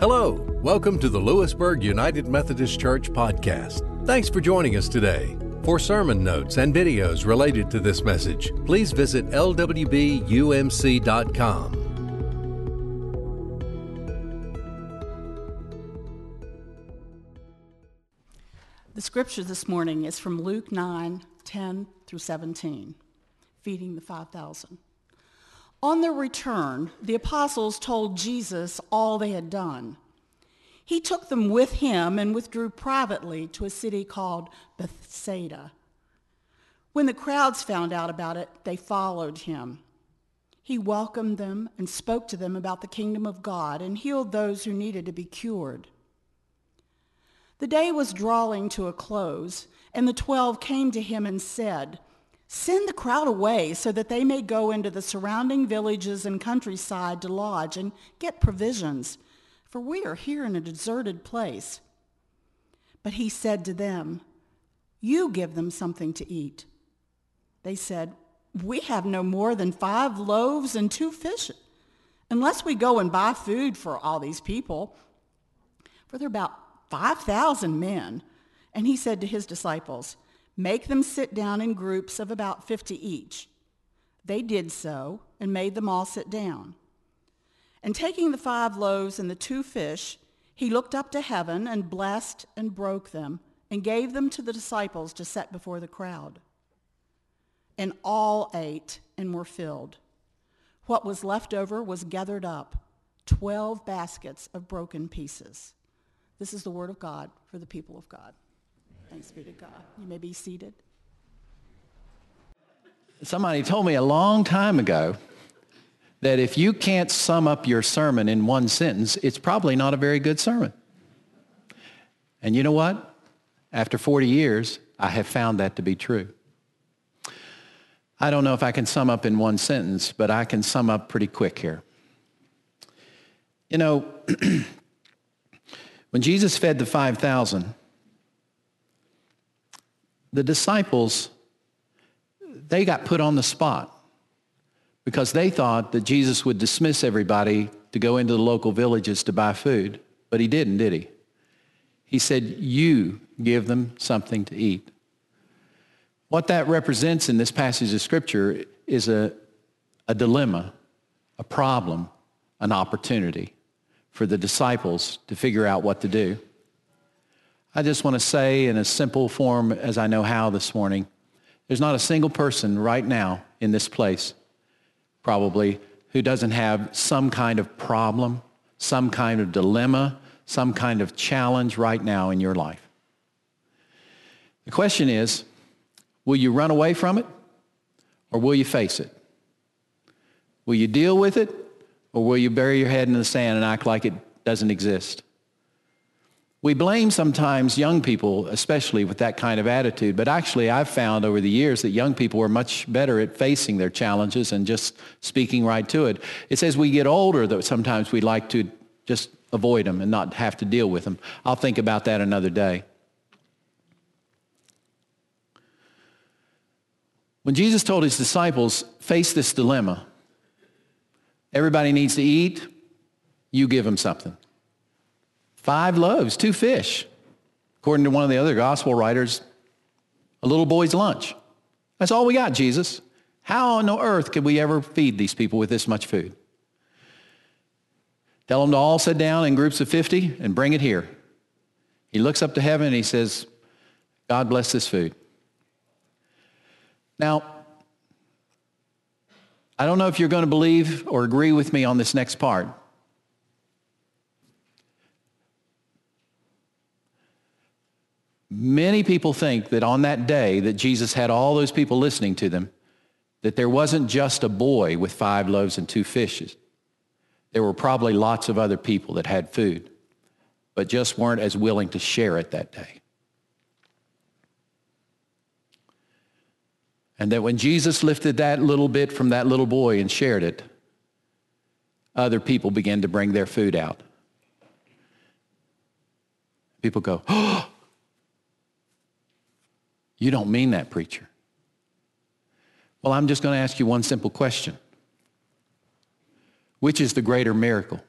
Hello, welcome to the Lewisburg United Methodist Church podcast. Thanks for joining us today. For sermon notes and videos related to this message, please visit lwbumc.com. The scripture this morning is from Luke 9 10 through 17, feeding the 5,000. On their return, the apostles told Jesus all they had done. He took them with him and withdrew privately to a city called Bethsaida. When the crowds found out about it, they followed him. He welcomed them and spoke to them about the kingdom of God and healed those who needed to be cured. The day was drawing to a close, and the twelve came to him and said, Send the crowd away so that they may go into the surrounding villages and countryside to lodge and get provisions, for we are here in a deserted place. But he said to them, You give them something to eat. They said, We have no more than five loaves and two fish, unless we go and buy food for all these people. For there are about 5,000 men. And he said to his disciples, Make them sit down in groups of about 50 each. They did so and made them all sit down. And taking the five loaves and the two fish, he looked up to heaven and blessed and broke them and gave them to the disciples to set before the crowd. And all ate and were filled. What was left over was gathered up, 12 baskets of broken pieces. This is the word of God for the people of God. Thanks be to God. You may be seated. Somebody told me a long time ago that if you can't sum up your sermon in one sentence, it's probably not a very good sermon. And you know what? After 40 years, I have found that to be true. I don't know if I can sum up in one sentence, but I can sum up pretty quick here. You know, when Jesus fed the 5,000, the disciples, they got put on the spot because they thought that Jesus would dismiss everybody to go into the local villages to buy food. But he didn't, did he? He said, you give them something to eat. What that represents in this passage of Scripture is a, a dilemma, a problem, an opportunity for the disciples to figure out what to do. I just want to say in a simple form as I know how this morning, there's not a single person right now in this place, probably, who doesn't have some kind of problem, some kind of dilemma, some kind of challenge right now in your life. The question is, will you run away from it or will you face it? Will you deal with it or will you bury your head in the sand and act like it doesn't exist? We blame sometimes young people, especially with that kind of attitude, but actually I've found over the years that young people are much better at facing their challenges and just speaking right to it. It's as we get older that sometimes we like to just avoid them and not have to deal with them. I'll think about that another day. When Jesus told his disciples, face this dilemma, everybody needs to eat, you give them something. Five loaves, two fish. According to one of the other gospel writers, a little boy's lunch. That's all we got, Jesus. How on earth could we ever feed these people with this much food? Tell them to all sit down in groups of 50 and bring it here. He looks up to heaven and he says, God bless this food. Now, I don't know if you're going to believe or agree with me on this next part. Many people think that on that day that Jesus had all those people listening to them, that there wasn't just a boy with five loaves and two fishes. There were probably lots of other people that had food, but just weren't as willing to share it that day. And that when Jesus lifted that little bit from that little boy and shared it, other people began to bring their food out. People go, oh, you don't mean that, preacher. Well, I'm just going to ask you one simple question. Which is the greater miracle?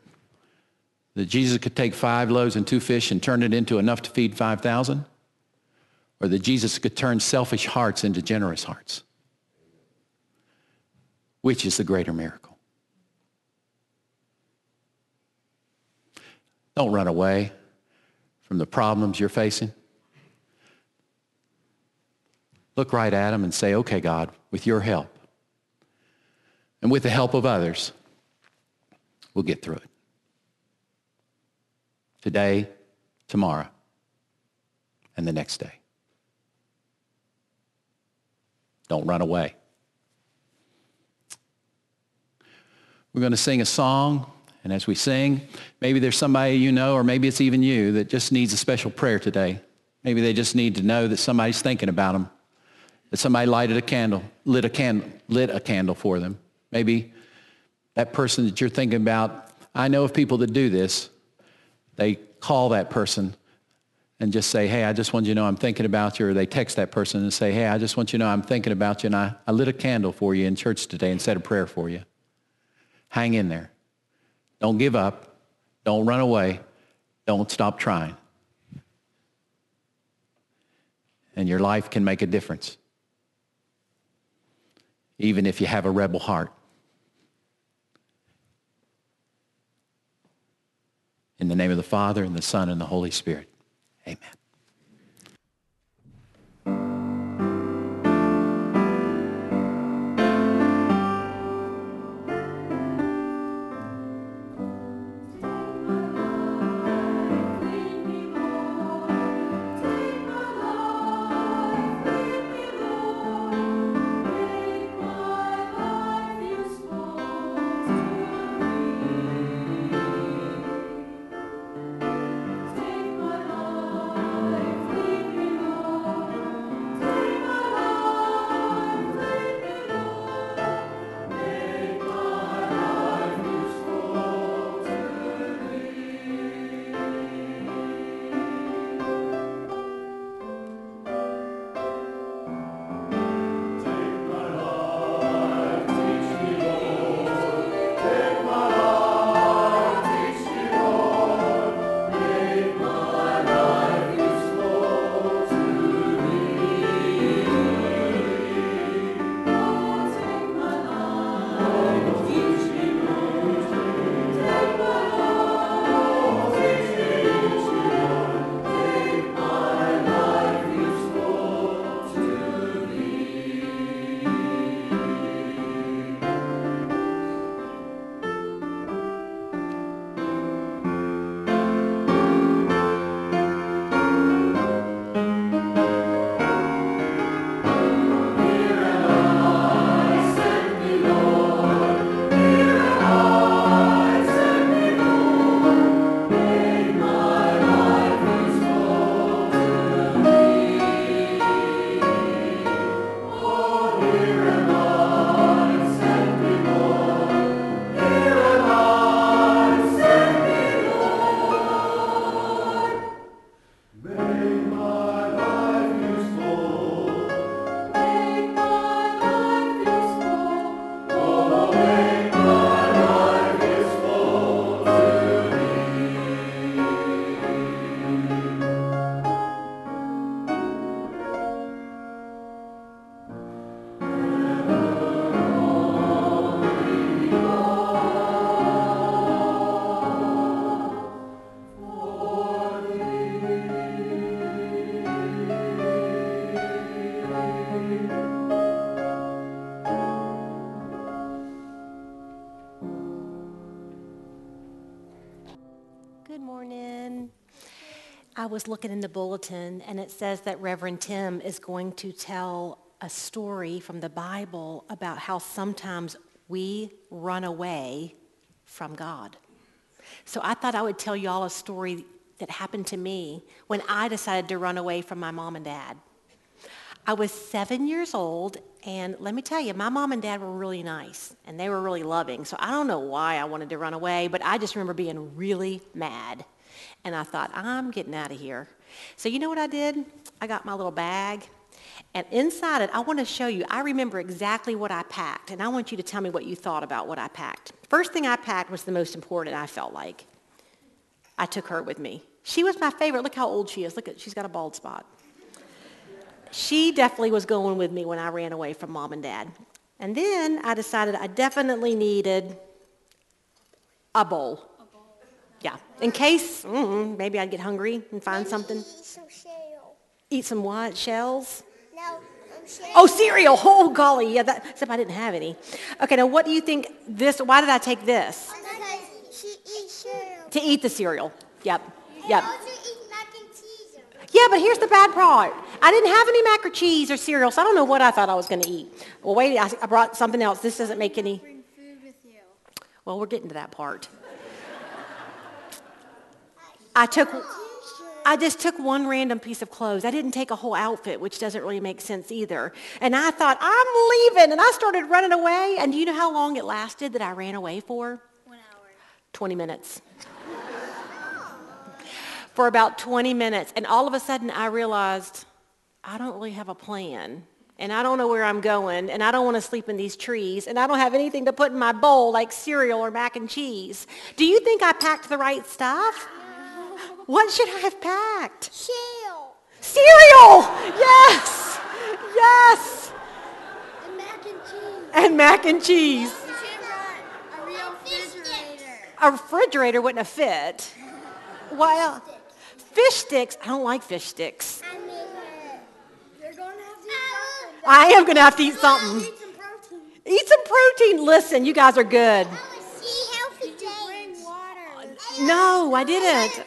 That Jesus could take five loaves and two fish and turn it into enough to feed 5,000? Or that Jesus could turn selfish hearts into generous hearts? Which is the greater miracle? Don't run away from the problems you're facing. Look right at them and say, okay, God, with your help and with the help of others, we'll get through it. Today, tomorrow, and the next day. Don't run away. We're going to sing a song, and as we sing, maybe there's somebody you know, or maybe it's even you, that just needs a special prayer today. Maybe they just need to know that somebody's thinking about them, that somebody lighted a candle, lit a candle, lit a candle for them. Maybe that person that you're thinking about, I know of people that do this. They call that person and just say, hey, I just want you to know I'm thinking about you. Or they text that person and say, hey, I just want you to know I'm thinking about you and I, I lit a candle for you in church today and said a prayer for you. Hang in there. Don't give up. Don't run away. Don't stop trying. And your life can make a difference, even if you have a rebel heart. In the name of the Father, and the Son, and the Holy Spirit. Amen. Was looking in the bulletin and it says that Reverend Tim is going to tell a story from the Bible about how sometimes we run away from God. So I thought I would tell you all a story that happened to me when I decided to run away from my mom and dad. I was seven years old, and let me tell you, my mom and dad were really nice, and they were really loving. So I don't know why I wanted to run away, but I just remember being really mad. And I thought, I'm getting out of here. So you know what I did? I got my little bag. And inside it, I want to show you, I remember exactly what I packed. And I want you to tell me what you thought about what I packed. First thing I packed was the most important, I felt like. I took her with me. She was my favorite. Look how old she is. Look at, she's got a bald spot. She definitely was going with me when I ran away from mom and dad. And then I decided I definitely needed a bowl. Yeah, in case mm, maybe I'd get hungry and find something. Eat some cereal. Eat some what? Shells? No, um, cereal. Oh, cereal. Oh, golly. Yeah, that, except I didn't have any. Okay, now what do you think this, why did I take this? Because she eats cereal. To eat the cereal. Yep, yep. Also eat mac and cheese. Yeah, but here's the bad part. I didn't have any mac or cheese or cereal, so I don't know what I thought I was going to eat. Well, wait, I, I brought something else. This doesn't make any. Bring food with you. Well, we're getting to that part. I took, I just took one random piece of clothes. I didn't take a whole outfit, which doesn't really make sense either. And I thought, I'm leaving. And I started running away. And do you know how long it lasted that I ran away for? One hour. 20 minutes. for about 20 minutes. And all of a sudden, I realized I don't really have a plan. And I don't know where I'm going. And I don't want to sleep in these trees. And I don't have anything to put in my bowl like cereal or mac and cheese. Do you think I packed the right stuff? What should I have packed? Cereal. Cereal! Yes! Yes! And mac and cheese. And mac and cheese. You should have a real refrigerator. A refrigerator wouldn't have fit. Well, fish sticks. I don't like fish sticks. I mean, uh, you're going to have to eat something. I am going to have to eat something. Eat some protein. Eat some protein. Listen, you guys are good. See healthy Bring water. No, I didn't.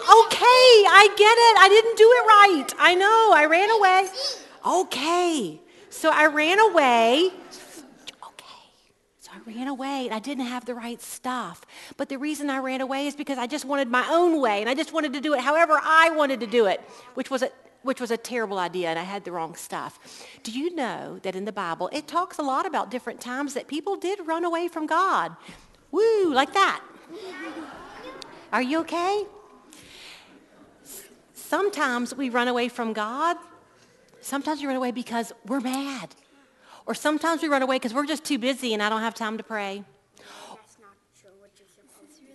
Okay, I get it. I didn't do it right. I know. I ran away. Okay. So I ran away. Okay. So I ran away and I didn't have the right stuff. But the reason I ran away is because I just wanted my own way and I just wanted to do it however I wanted to do it, which was a which was a terrible idea and I had the wrong stuff. Do you know that in the Bible it talks a lot about different times that people did run away from God? Woo, like that. Are you okay? Sometimes we run away from God. Sometimes we run away because we're mad. Or sometimes we run away because we're just too busy and I don't have time to pray. That's not sure what you're supposed to do.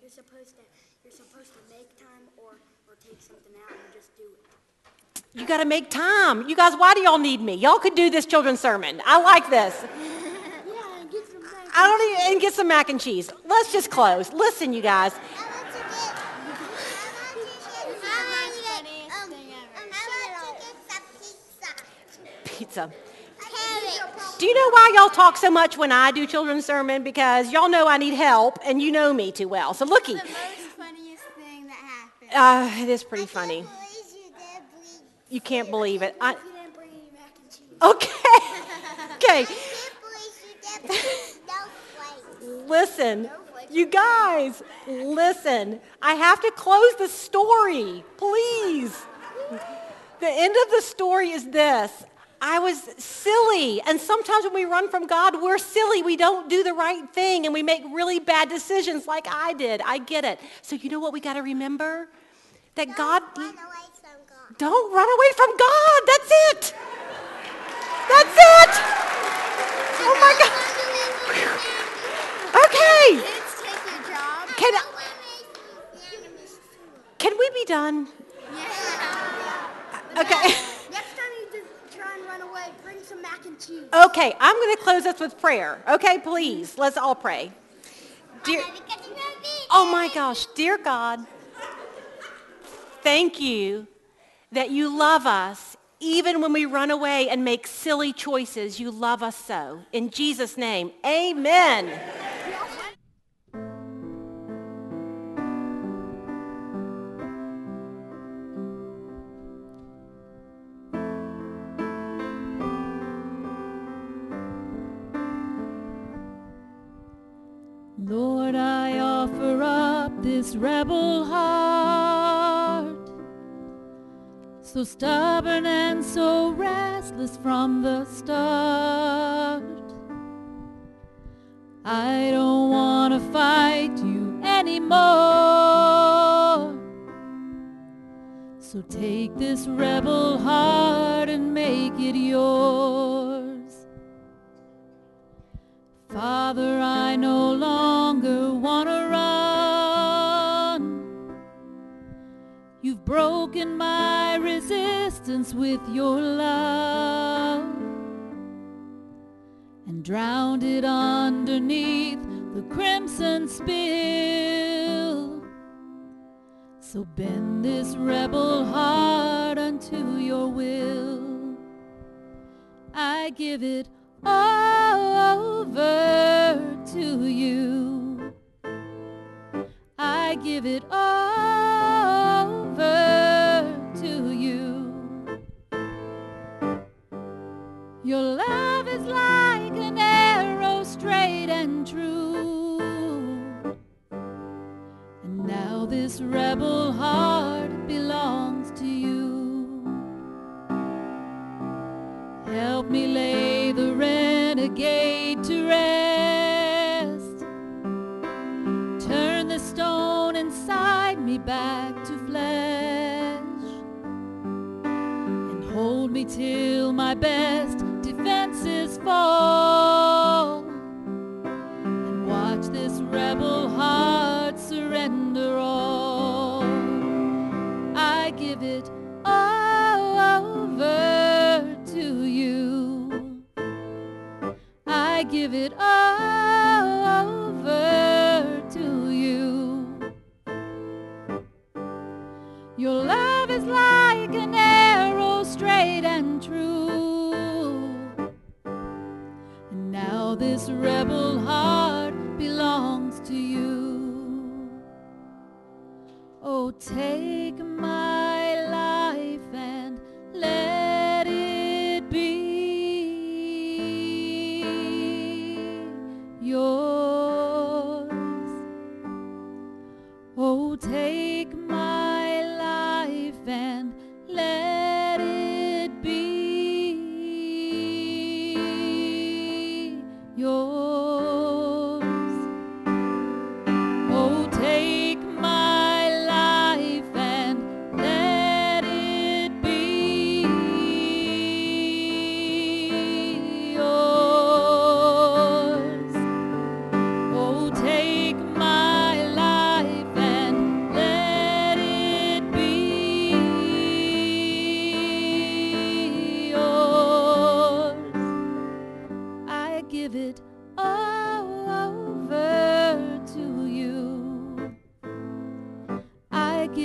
You're supposed to you're supposed to make time or or take something out and just do it. You got to make time. You guys, why do y'all need me? Y'all could do this children's sermon. I like this. Yeah, and get some mac. I don't even, and get some mac and cheese. Let's just close. Listen, you guys. I want to get. I want to get. Um, um, I want to get some pizza. Do you know why y'all talk so much when I do children's sermon? Because y'all know I need help and you know me too well. So looky, The most funniest thing that happened. uh, it is pretty funny. You can't believe it. You didn't bring any mac okay. okay. can't believe you did no flakes. Listen, you guys, listen. I have to close the story, please. The end of the story is this. I was silly. And sometimes when we run from God, we're silly. We don't do the right thing and we make really bad decisions like I did. I get it. So you know what we got to remember? That God, Run away from God. don't run away from God. That's it. That's it. Oh my God. Okay. Kids take your job. Can, can we be done? Yeah. Okay. Next time you just try and run away, bring some mac and cheese. Okay, I'm going to close us with prayer. Okay, please, let's all pray. Dear, oh my gosh, dear God, thank you that you love us even when we run away and make silly choices. You love us so. In Jesus' name, amen. Rebel heart, so stubborn and so restless from the start. I don't want to fight you anymore. So take this rebel heart and make it yours. Father, I no longer with your love and drowned it underneath the crimson spill. So bend this rebel heart unto your will. I give it all over to you. I give it over this rebel heart belongs to you. Help me lay the renegade to rest. Turn the stone inside me back to flesh. And hold me till my best give it take my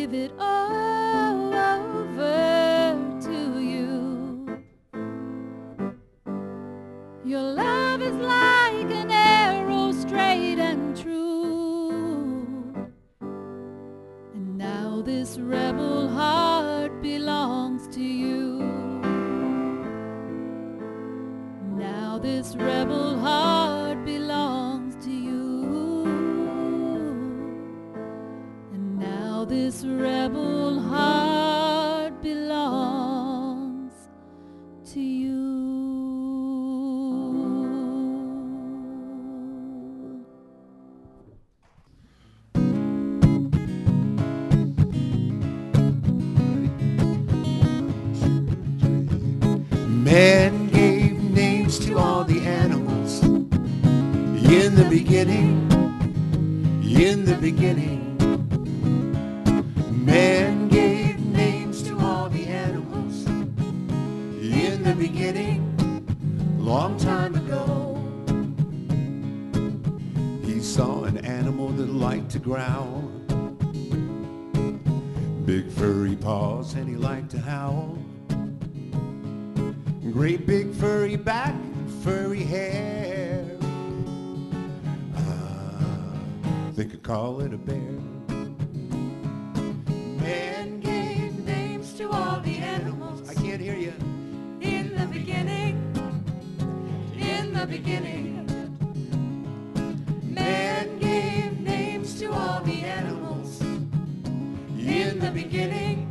give it all Man gave names to all the animals in the beginning, in the beginning. I could call it a bear. Man gave names to all the animals. I can't hear you. In the beginning, in the beginning, Man gave names to all the animals. In the beginning,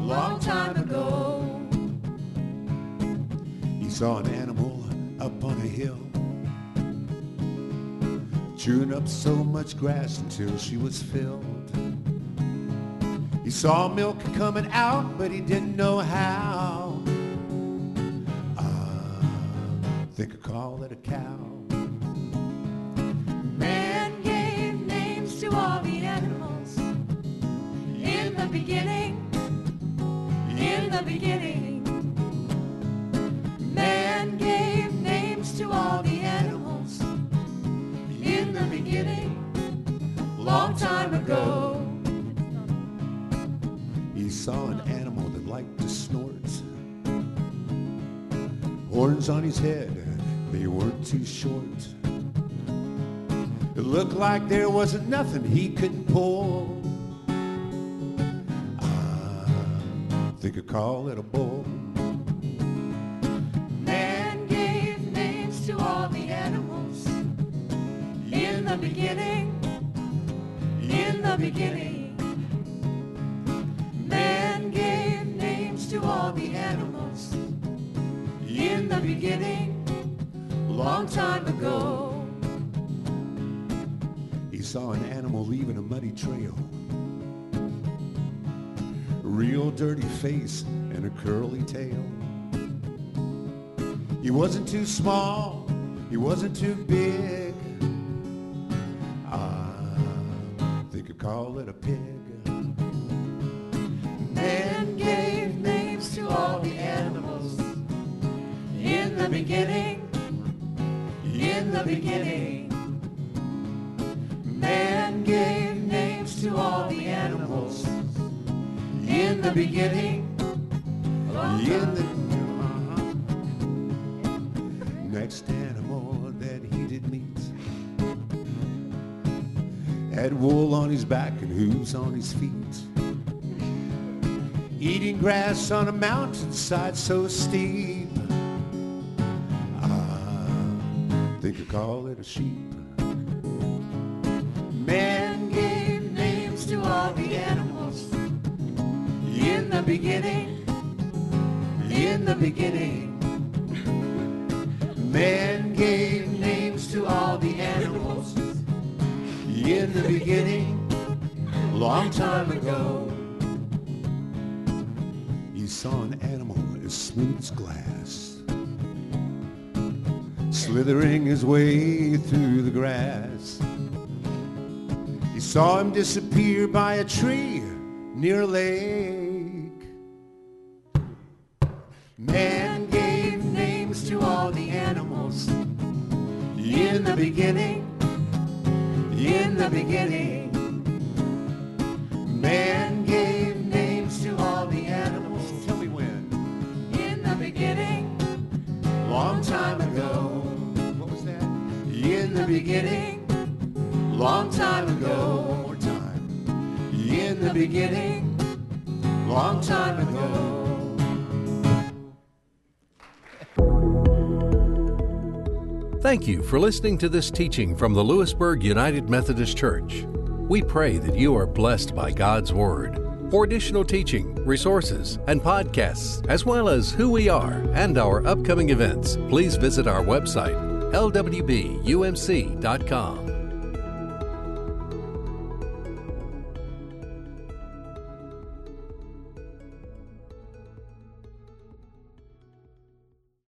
long time ago. He saw an animal up on a hill, chewing up so much grass until she was filled. He saw milk coming out, but he didn't know how. I think I call it a cow. man gave names to all the animals. In the beginning, in the beginning, short. It looked like there wasn't nothing he couldn't pull. I think I call it a bull. Man gave names to all the animals. In the beginning, in the beginning, man gave names to all the animals. In the beginning, long time ago. He saw an animal leaving a muddy trail. Real dirty face and a curly tail. He wasn't too small, he wasn't too big. I think I call it a pig. Man gave names to all the animals. In the beginning, in the beginning, man gave names to all the animals. In the beginning, In the uh-huh. next animal that he did meet had wool on his back and hooves on his feet. Eating grass on a mountainside so steep. Think I call it a sheep. man gave names to all the animals. In the beginning, in the beginning, man gave names to all the animals. In the beginning, long time ago. you saw an animal as smooth as glass, slithering his way through the grass. He saw him disappear by a tree near a lake. Man gave names to all the animals. In the beginning, in the beginning, man gave names to all the animals. Tell me when. In the beginning, long time beginning, long time ago. One more time. In the beginning, long time ago. Thank you for listening to this teaching from the Lewisburg United Methodist Church. We pray that you are blessed by God's Word. For additional teaching, resources, and podcasts, as well as who we are and our upcoming events, please visit our website, lwbumc.com.